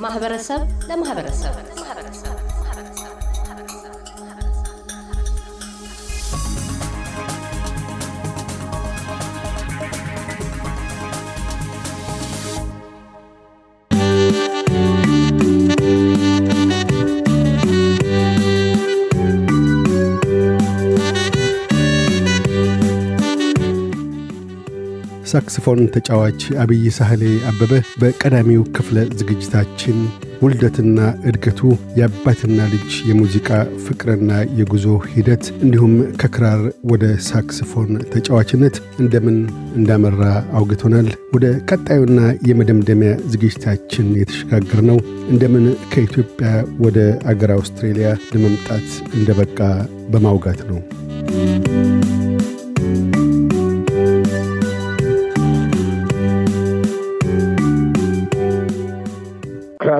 ከማህበረሰብ ለማህበረሰብ ሳክስፎን ተጫዋች አብይ ሳህሌ አበበ በቀዳሚው ክፍለ ዝግጅታችን ውልደትና እድገቱ የአባትና ልጅ የሙዚቃ ፍቅርና የጉዞ ሂደት እንዲሁም ከክራር ወደ ሳክስፎን ተጫዋችነት እንደምን እንዳመራ አውግቶናል። ወደ ቀጣዩና የመደምደሚያ ዝግጅታችን የተሸጋገር ነው እንደምን ከኢትዮጵያ ወደ አገር አውስትሬልያ ለመምጣት እንደበቃ በማውጋት ነው።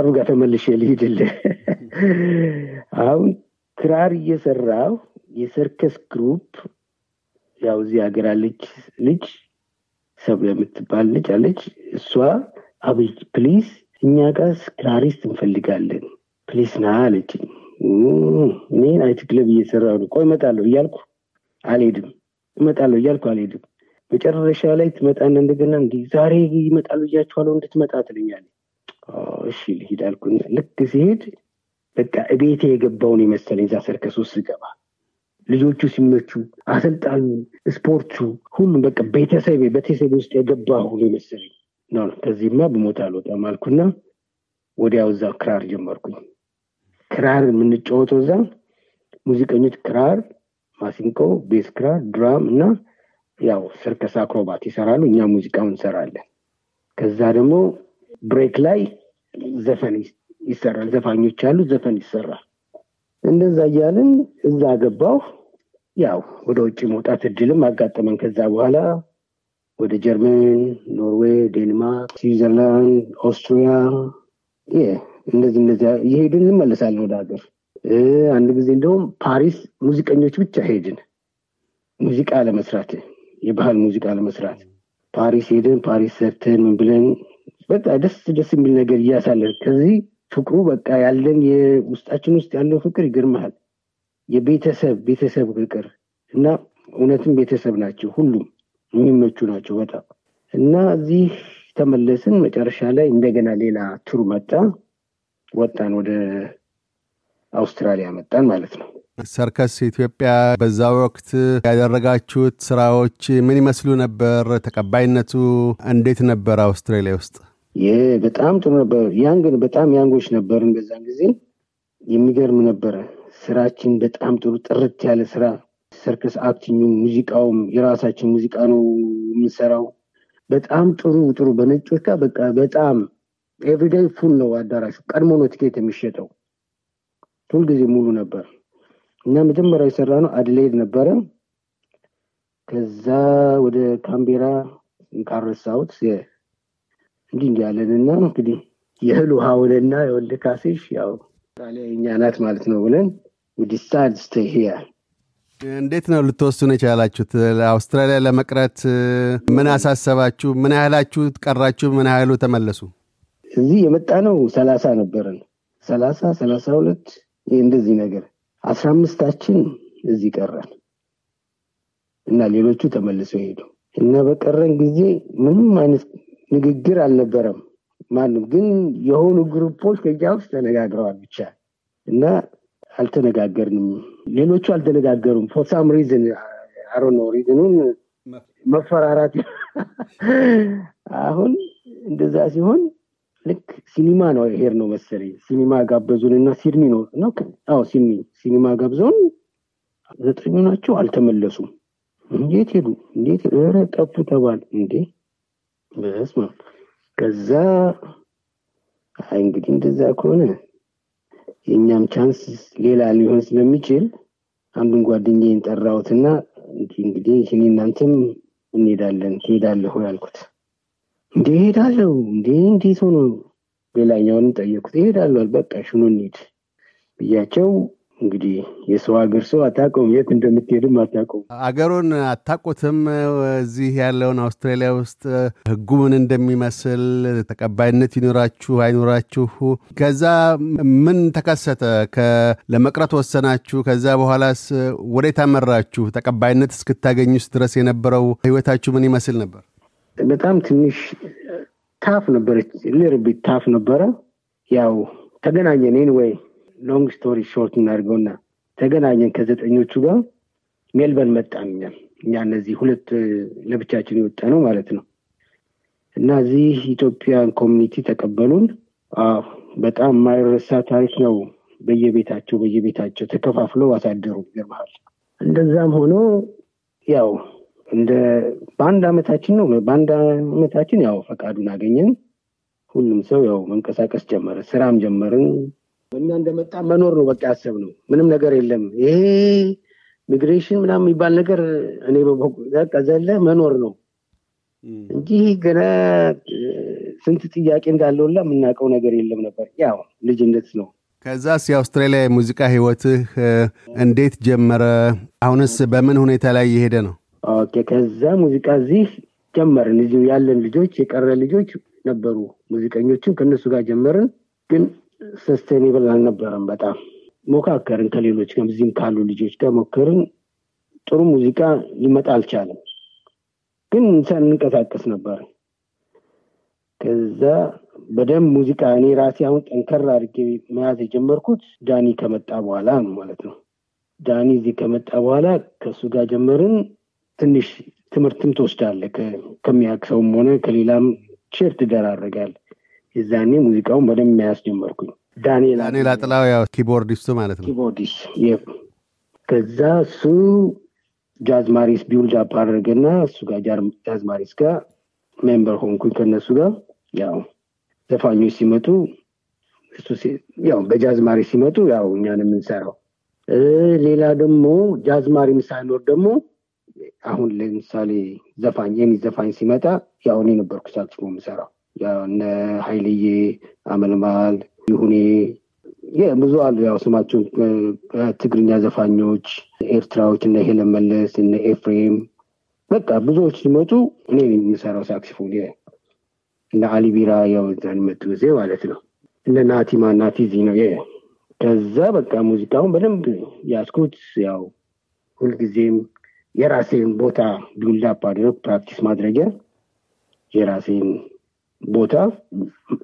ክራሩ ጋር ተመልሼ ልሂድልህ። አሁን ክራር እየሰራው የሰርከስ group ያው እዚህ ሀገር አለች ልጅ ሰብለ የምትባል ልጅ አለች። እሷ አብይ please እኛ ጋር ክራሪስት እንፈልጋለን please ና አለችኝ። እኔ night club እየሰራሁ ነው። ቆይ እመጣለሁ እያልኩ አልሄድም። እመጣለሁ እያልኩ አልሄድም። መጨረሻ ላይ ትመጣና እንደገና እንዲህ ዛሬ ይመጣሉ እያችኋለሁ እንድትመጣ ትለኛለች። እሺ ልሂድ አልኩና ልክ ሲሄድ በቃ እቤቴ የገባውን የመሰለኝ እዛ ሰርከስ ውስጥ ስገባ ልጆቹ ሲመቹ፣ አሰልጣኙ፣ ስፖርቱ፣ ሁሉም በቃ ቤተሰብ ቤተሰብ ውስጥ የገባሁ የመሰለኝ ነው። ከዚህማ ብሞት አልወጣም አልኩና ወዲያው እዛ ክራር ጀመርኩኝ። ክራር የምንጫወተው እዛ ሙዚቀኞች ክራር፣ ማሲንቆ፣ bass ክራር፣ drum እና ያው ሰርከስ አክሮባት ይሰራሉ። እኛ ሙዚቃውን እንሰራለን። ከዛ ደግሞ break ላይ ዘፈን ይሰራል። ዘፋኞች አሉ፣ ዘፈን ይሰራል። እንደዛ እያልን እዛ ገባሁ። ያው ወደ ውጭ መውጣት እድልም አጋጠመን። ከዛ በኋላ ወደ ጀርመን፣ ኖርዌይ፣ ዴንማርክ፣ ስዊዘርላንድ፣ ኦስትሪያ እንደዚህ እንደዚህ እየሄድን እንመለሳለን ወደ ሀገር። አንድ ጊዜ እንደውም ፓሪስ ሙዚቀኞች ብቻ ሄድን ሙዚቃ ለመስራት የባህል ሙዚቃ ለመስራት ፓሪስ ሄድን። ፓሪስ ሰርተን ምን ብለን በቃ ደስ ደስ የሚል ነገር እያሳለን ከዚህ ፍቅሩ በቃ ያለን የውስጣችን ውስጥ ያለው ፍቅር ይገርመሃል። የቤተሰብ ቤተሰብ ፍቅር እና እውነትም ቤተሰብ ናቸው። ሁሉም የሚመቹ ናቸው በጣም እና እዚህ ተመለስን። መጨረሻ ላይ እንደገና ሌላ ቱር መጣ። ወጣን ወደ አውስትራሊያ መጣን ማለት ነው። ሰርከስ ኢትዮጵያ በዛ ወቅት ያደረጋችሁት ስራዎች ምን ይመስሉ ነበር? ተቀባይነቱ እንዴት ነበር አውስትራሊያ ውስጥ? ይህ በጣም ጥሩ ነበር። young በጣም young ኦች ነበርን በዛን ጊዜ። የሚገርም ነበረ ስራችን። በጣም ጥሩ ጥርት ያለ ስራ። ሰርከስ acting፣ ሙዚቃውም የራሳችን ሙዚቃ ነው የምንሰራው። በጣም ጥሩ ጥሩ በነጮች ጋር በቃ በጣም everyday full ነው አዳራሹ። ቀድሞ ነው ቲኬት የሚሸጠው። ሁልጊዜ ሙሉ ነበር። እና መጀመሪያ የሰራነው አድሌድ ነበረ። ከዛ ወደ ካንቤራ ካረሳሁት እንዲህ እንዲህ ያለን እና እንግዲህ የእህል ውሃ ውለና የወልድ ካሴሽ ያው የኛ ናት ማለት ነው ብለን stay here። እንዴት ነው ልትወስኑ የቻላችሁት? አውስትራሊያ ለመቅረት ምን አሳሰባችሁ? ምን ያህላችሁ ቀራችሁ? ምን ያህሉ ተመለሱ? እዚህ የመጣነው ሰላሳ ነበረን። ሰላሳ ሰላሳ ሁለት እንደዚህ ነገር አስራ አምስታችን እዚህ ቀረን እና ሌሎቹ ተመልሰው ሄዱ እና በቀረን ጊዜ ምንም አይነት ንግግር አልነበረም። ማንም ግን የሆኑ group ኦች ከዚያ ውስጥ ተነጋግረዋል ብቻ እና አልተነጋገርንም። ሌሎቹ አልተነጋገሩም። for some reason አሮ ሪዝኑን መፈራራት። አሁን እንደዛ ሲሆን ልክ ሲኒማ ነው ሄር ነው መሰለኝ ሲኒማ ጋበዙን እና ሲድኒ ነው ነው ሲድኒ ሲኒማ ጋብዘውን ዘጠኙ ናቸው አልተመለሱም እንዴት ሄዱ እንዴት ጠፉ ተባል እንዴ በስመ አብ። ከዛ አይ እንግዲህ እንደዛ ከሆነ የእኛም ቻንስ ሌላ ሊሆን ስለሚችል አንዱን ጓደኛዬን ጠራሁትና እንግዲህ እኔ እናንተም እንሄዳለን ትሄዳለሁ ያልኩት። እንዴ ሄዳለሁ እንዴ እንዴት ሆኖ? ሌላኛውንም ጠየቁት ይሄዳለሁ በቃ ሽኑ እንሂድ ብያቸው እንግዲህ የሰው ሀገር ሰው አታውቀውም፣ የት እንደምትሄድም አታውቀውም። አገሩን አታውቁትም። እዚህ ያለውን አውስትራሊያ ውስጥ ህጉ ምን እንደሚመስል ተቀባይነት ይኖራችሁ አይኖራችሁ። ከዛ ምን ተከሰተ? ለመቅረት ወሰናችሁ? ከዛ በኋላስ ወዴት አመራችሁ? ተቀባይነት እስክታገኙስ ድረስ የነበረው ህይወታችሁ ምን ይመስል ነበር? በጣም ትንሽ tough ነበረች፣ little bit tough ነበረ። ያው ተገናኘን ወይ long story short እናድርገውና ተገናኘን ከዘጠኞቹ ጋር ሜልበርን መጣን። እኛ እኛ እነዚህ ሁለት ለብቻችን የወጣነው ማለት ነው። እና እዚህ ኢትዮጵያን community ተቀበሉን። በጣም የማይረሳ ታሪክ ነው። በየቤታቸው በየቤታቸው ተከፋፍለው አሳደሩ። ይገርምሃል። እንደዛም ሆኖ ያው እንደ በአንድ አመታችን ነው በአንድ አመታችን ያው ፈቃዱን አገኘን። ሁሉም ሰው ያው መንቀሳቀስ ጀመረ፣ ስራም ጀመርን። እኛ እንደመጣ መኖር ነው በቃ ያሰብነው። ምንም ነገር የለም ይሄ migration ምናምን የሚባል ነገር እኔ በቃ ዘለ መኖር ነው እንጂ ገና ስንት ጥያቄ እንዳለውላ የምናውቀው ነገር የለም ነበር። ያው ልጅነት ነው። ከዛስ የአውስትራሊያ የሙዚቃ ህይወትህ እንዴት ጀመረ? አሁንስ በምን ሁኔታ ላይ እየሄደ ነው? okay ከዛ ሙዚቃ እዚህ ጀመርን። እዚሁ ያለን ልጆች የቀረ ልጆች ነበሩ ሙዚቀኞችም ከእነሱ ጋር ጀመርን። ግን sustainable አልነበረም። በጣም ሞካከርን ከሌሎች እዚህም ካሉ ልጆች ጋር ሞከርን። ጥሩ ሙዚቃ ሊመጣ አልቻለም። ግን እንንቀሳቀስ ነበር። ከዛ በደንብ ሙዚቃ እኔ ራሴ አሁን ጠንከር አድርጌ መያዝ የጀመርኩት ዳኒ ከመጣ በኋላ ነው ማለት ነው። ዳኒ እዚህ ከመጣ በኋላ ከእሱ ጋር ጀመርን። ትንሽ ትምህርትም ትወስዳለ ከሚያውቅ ሰውም ሆነ ከሌላም share ትደራረጋል። የዛኔ ሙዚቃውን በደንብ መያዝ ጀመርኩኝ። ዳንኤል አጥላው ያው keyboardist ኡ ማለት ነው። keyboardist ከዛ እሱ ጃዝ ማሪስ build up አደረገና እሱ ጋር ጃዝ ማሪስ ጋር member ሆንኩኝ ከነሱ ጋር ያው ዘፋኞች ሲመጡ ያው በጃዝ ሲመጡ ያው እኛን የምንሰራው ሌላ ደግሞ ጃዝማሪም ሳይኖር ደግሞ አሁን ለምሳሌ ዘፋኝ የሚ ዘፋኝ ሲመጣ ያው እኔ ነበርኩ ሳክስፎ የምሰራው እነ ሀይልዬ አመልማል ይሁኔ ብዙ አሉ። ያው ስማቸው ትግርኛ ዘፋኞች ኤርትራዎች እነ ሄለን መለስ እነ ኤፍሬም በቃ ብዙዎች ሲመጡ እኔ የሚሰራው ሳክሲፎን እነ አሊቢራ ያው ዛን መጡ ጊዜ ማለት ነው። እነ ናቲማ ናቲዚ ነው። ከዛ በቃ ሙዚቃውን በደንብ ያስኩት ያው ሁልጊዜም የራሴን ቦታ build up አድርጌ practice ማድረጊያ የራሴን ቦታ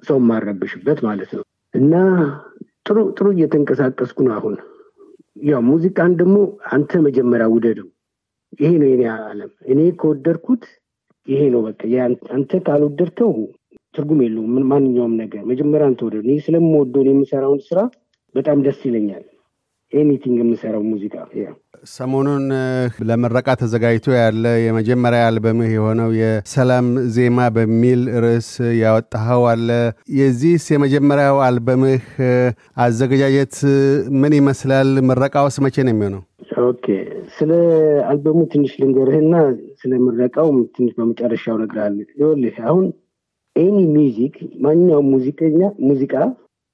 ሰው ማልረብሽበት ማለት ነው። እና ጥሩ ጥሩ እየተንቀሳቀስኩ ነው አሁን። ያው ሙዚቃን ደግሞ አንተ መጀመሪያ ውደደው። ይሄ ነው የኔ አለም። እኔ ከወደድኩት ይሄ ነው በቃ። አንተ ካልወደድከው ትርጉም የለውም። ማንኛውም ነገር መጀመሪያ አንተ ውደደው እኔ ስለምወደው የምሰራውን ስራ በጣም ደስ ይለኛል። anything የምሰራው ሙዚቃ ሰሞኑን ለምረቃ ተዘጋጅቶ ያለ የመጀመሪያ አልበምህ የሆነው የሰላም ዜማ በሚል ርዕስ ያወጣኸው አለ። የዚህስ የመጀመሪያው አልበምህ አዘገጃጀት ምን ይመስላል? ምረቃውስ መቼ ነው የሚሆነው? okay፣ ስለ አልበሙ ትንሽ ልንገርህና ስለ ምረቃው ትንሽ በመጨረሻው እነግርሃለሁ። ይኸውልህ አሁን any music ማንኛውም ሙዚቀኛ ሙዚቃ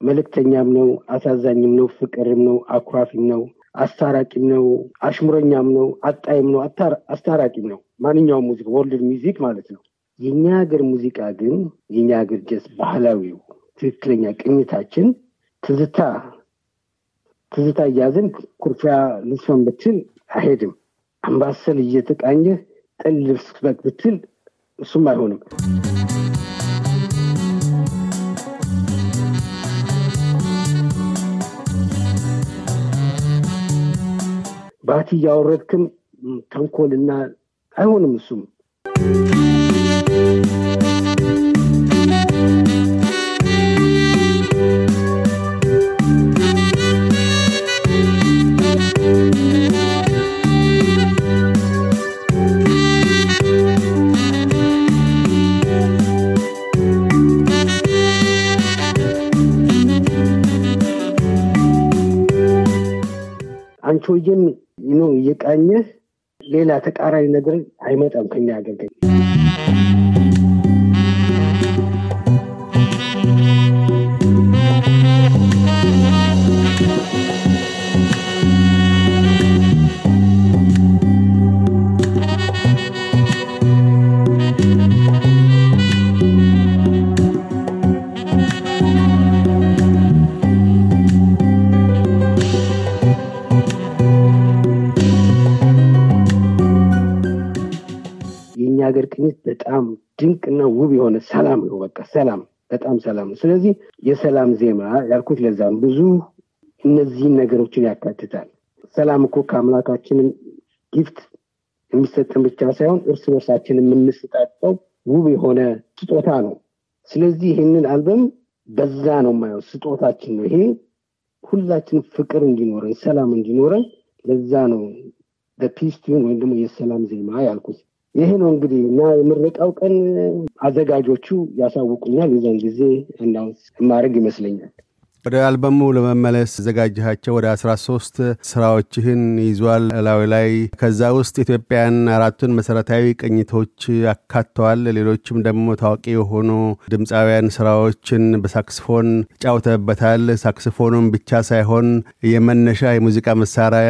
መልእክተኛም ነው፣ አሳዛኝም ነው፣ ፍቅርም ነው፣ አኩራፊም ነው፣ አስታራቂም ነው፣ አሽሙረኛም ነው፣ አጣይም ነው፣ አስታራቂም ነው። ማንኛውም ሙዚቃ world music ማለት ነው። የኛ ሀገር ሙዚቃ ግን የኛ ሀገር just ባህላዊው ትክክለኛ ቅኝታችን ትዝታ ትዝታ እያዝን ኩርፊያ ልስፈን ብትል አይሄድም። አምባሰል እየተቃኘህ ጥል ልብስ ብትል እሱም አይሆንም። ባቲ እያወረድክም ተንኮልና አይሆንም እሱም ተቃራኒ ነገር አይመጣም ከኛ ሀገር ውብ የሆነ ሰላም ነው። በቃ ሰላም፣ በጣም ሰላም ነው። ስለዚህ የሰላም ዜማ ያልኩት ለዛ ነው። ብዙ እነዚህን ነገሮችን ያካትታል። ሰላም እኮ ከአምላካችንን ጊፍት የሚሰጥን ብቻ ሳይሆን እርስ በርሳችን የምንስጣጠው ውብ የሆነ ስጦታ ነው። ስለዚህ ይህንን አልበም በዛ ነው የማየው፣ ስጦታችን ነው ይሄ። ሁላችን ፍቅር እንዲኖረን ሰላም እንዲኖረን ለዛ ነው tune ወይም ደግሞ የሰላም ዜማ ያልኩት። ይሄ ነው እንግዲህ እና የምረቃው ቀን አዘጋጆቹ ያሳውቁኛል። የዛን ጊዜ announce ማድረግ ይመስለኛል። ወደ አልበሙ ለመመለስ ያዘጋጀሃቸው ወደ አስራ ሶስት ስራዎችህን ይዟል እላዩ ላይ ከዛ ውስጥ የኢትዮጵያን አራቱን መሰረታዊ ቅኝቶች አካተዋል። ሌሎችም ደግሞ ታዋቂ የሆኑ ድምፃውያን ስራዎችን በሳክስፎን ተጫውተህበታል። ሳክስፎኑም ብቻ ሳይሆን የመነሻ የሙዚቃ መሳሪያ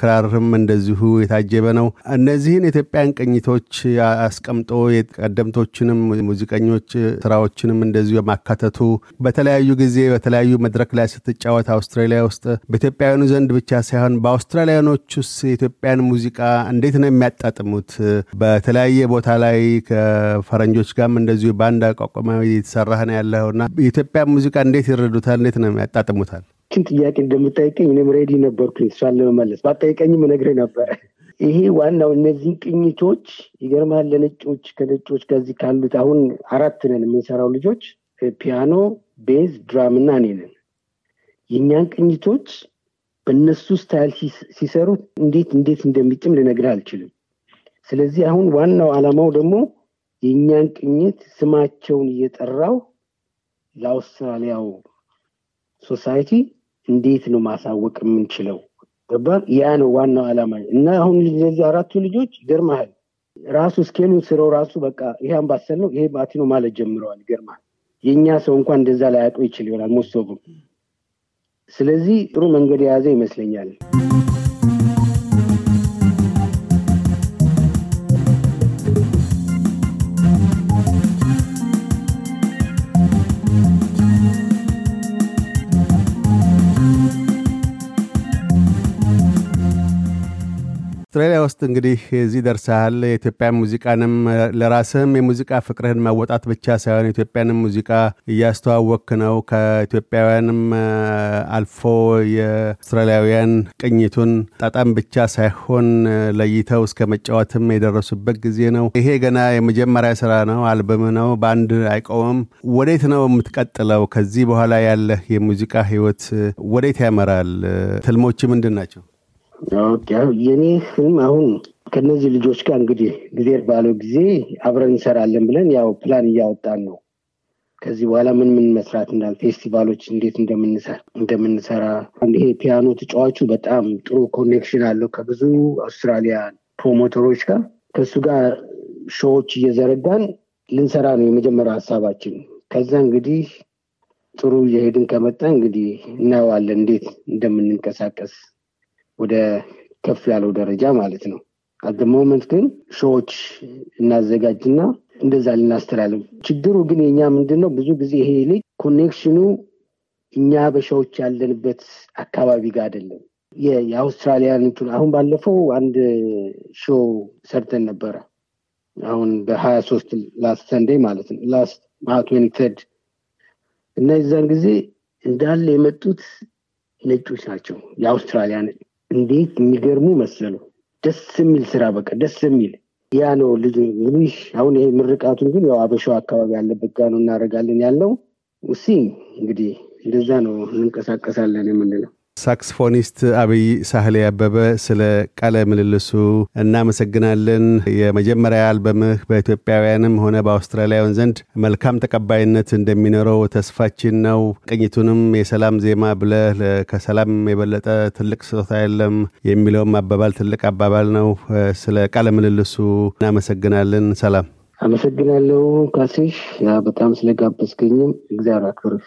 ክራርም እንደዚሁ የታጀበ ነው። እነዚህን የኢትዮጵያን ቅኝቶች አስቀምጦ የቀደምቶችንም ሙዚቀኞች ስራዎችንም እንደዚሁ ማካተቱ በተለያዩ ጊዜ በተለያዩ መድረክ ላይ ስትጫወት አውስትራሊያ ውስጥ በኢትዮጵያውያኑ ዘንድ ብቻ ሳይሆን በአውስትራሊያኖች ውስጥ የኢትዮጵያን ሙዚቃ እንዴት ነው የሚያጣጥሙት? በተለያየ ቦታ ላይ ከፈረንጆች ጋርም እንደዚሁ በአንድ አቋቋማዊ የተሰራህ ነው ያለውና የኢትዮጵያ ሙዚቃ እንዴት ይረዱታል? እንዴት ነው ያጣጥሙታል? ችን ጥያቄ እንደምጠይቀኝ እኔም ready ነበርኩኝ እሷን ለመመለስ ባትጠይቀኝም እነግርህ ነበረ። ይሄ ዋናው እነዚህን ቅኝቶች ይገርማል። ለነጮች ከነጮች ከዚህ ካሉት አሁን አራት ነን የምንሰራው ልጆች ፒያኖ፣ bass፣ drum እና እኔ ነን። የእኛን ቅኝቶች በእነሱ style ሲሰሩት እንዴት እንዴት እንደሚጥም ልነግርህ አልችልም። ስለዚህ አሁን ዋናው ዓላማው ደግሞ የእኛን ቅኝት ስማቸውን እየጠራው ለአውስትራሊያው society እንዴት ነው ማሳወቅ የምንችለው? ገባ? ያ ነው ዋናው ዓላማ እና አሁን ለዚህ አራቱ ልጆች ይገርመሃል ራሱ scale ኡን ሰርተው ራሱ በቃ ይሄ አምባሰል ነው ይሄ ባቲ ነው ማለት ጀምረዋል። ይገርመሃል የእኛ ሰው እንኳን እንደዛ ላይ ያውቀው ይችል ይሆናል most of them ስለዚህ ጥሩ መንገድ የያዘ ይመስለኛል። አውስትራሊያ ውስጥ እንግዲህ እዚህ ደርሰሃል። የኢትዮጵያ ሙዚቃንም ለራስህም የሙዚቃ ፍቅርህን ማወጣት ብቻ ሳይሆን የኢትዮጵያንም ሙዚቃ እያስተዋወክ ነው። ከኢትዮጵያውያንም አልፎ የአውስትራሊያውያን ቅኝቱን ጣጣም ብቻ ሳይሆን ለይተው እስከ መጫወትም የደረሱበት ጊዜ ነው። ይሄ ገና የመጀመሪያ ስራ ነው፣ አልበም ነው፣ በአንድ አይቆምም። ወዴት ነው የምትቀጥለው? ከዚህ በኋላ ያለህ የሙዚቃ ህይወት ወዴት ያመራል? ትልሞች ምንድን ናቸው? የኔ ህልም አሁን ከነዚህ ልጆች ጋር እንግዲህ ጊዜ ባለው ጊዜ አብረን እንሰራለን ብለን ያው ፕላን እያወጣን ነው። ከዚህ በኋላ ምን ምን መስራት እንዳል ፌስቲቫሎች እንዴት እንደምንሰራ ይሄ ፒያኖ ተጫዋቹ በጣም ጥሩ connection አለው ከብዙ አውስትራሊያ promoter ኦች ጋር ከእሱ ጋር show ዎች እየዘረጋን ልንሰራ ነው የመጀመሪያ ሀሳባችን። ከዛ እንግዲህ ጥሩ እየሄድን ከመጣ እንግዲህ እናየዋለን እንዴት እንደምንንቀሳቀስ ወደ ከፍ ያለው ደረጃ ማለት ነው። at moment ግን show ዎች እናዘጋጅና እንደዛ ልናስተላልፍ። ችግሩ ግን የኛ ምንድን ነው ብዙ ጊዜ ይሄ ልጅ connection ኡ እኛ ሀበሾች ያለንበት አካባቢ ጋር አይደለም። የአውስትራሊያን አሁን ባለፈው አንድ show ሰርተን ነበረ። አሁን በሀያ ሶስት ላስት ሰንዴ ማለት ነው ላስት ተርድ እና የዛን ጊዜ እንዳለ የመጡት ነጮች ናቸው የአውስትራሊያ እንዴት የሚገርሙ መሰሉ። ደስ የሚል ስራ በቃ ደስ የሚል ያ ነው ልጅ እንግዲህ አሁን ይሄ ምርቃቱን ግን ያው አበሻው አካባቢ ያለበት ጋር ነው እናደርጋለን ያለው ውሲ እንግዲህ እንደዛ ነው እንንቀሳቀሳለን የምንለው። ሳክስፎኒስት አብይ ሳህሌ አበበ ስለ ቃለ ምልልሱ እናመሰግናለን። የመጀመሪያ አልበምህ በኢትዮጵያውያንም ሆነ በአውስትራሊያውያን ዘንድ መልካም ተቀባይነት እንደሚኖረው ተስፋችን ነው። ቅኝቱንም የሰላም ዜማ ብለህ ከሰላም የበለጠ ትልቅ ስጦታ የለም የሚለውም አባባል ትልቅ አባባል ነው። ስለ ቃለ ምልልሱ እናመሰግናለን። ሰላም። አመሰግናለሁ ካሴሽ፣ በጣም ስለጋበዝከኝም እግዚአብሔር አክብርህ።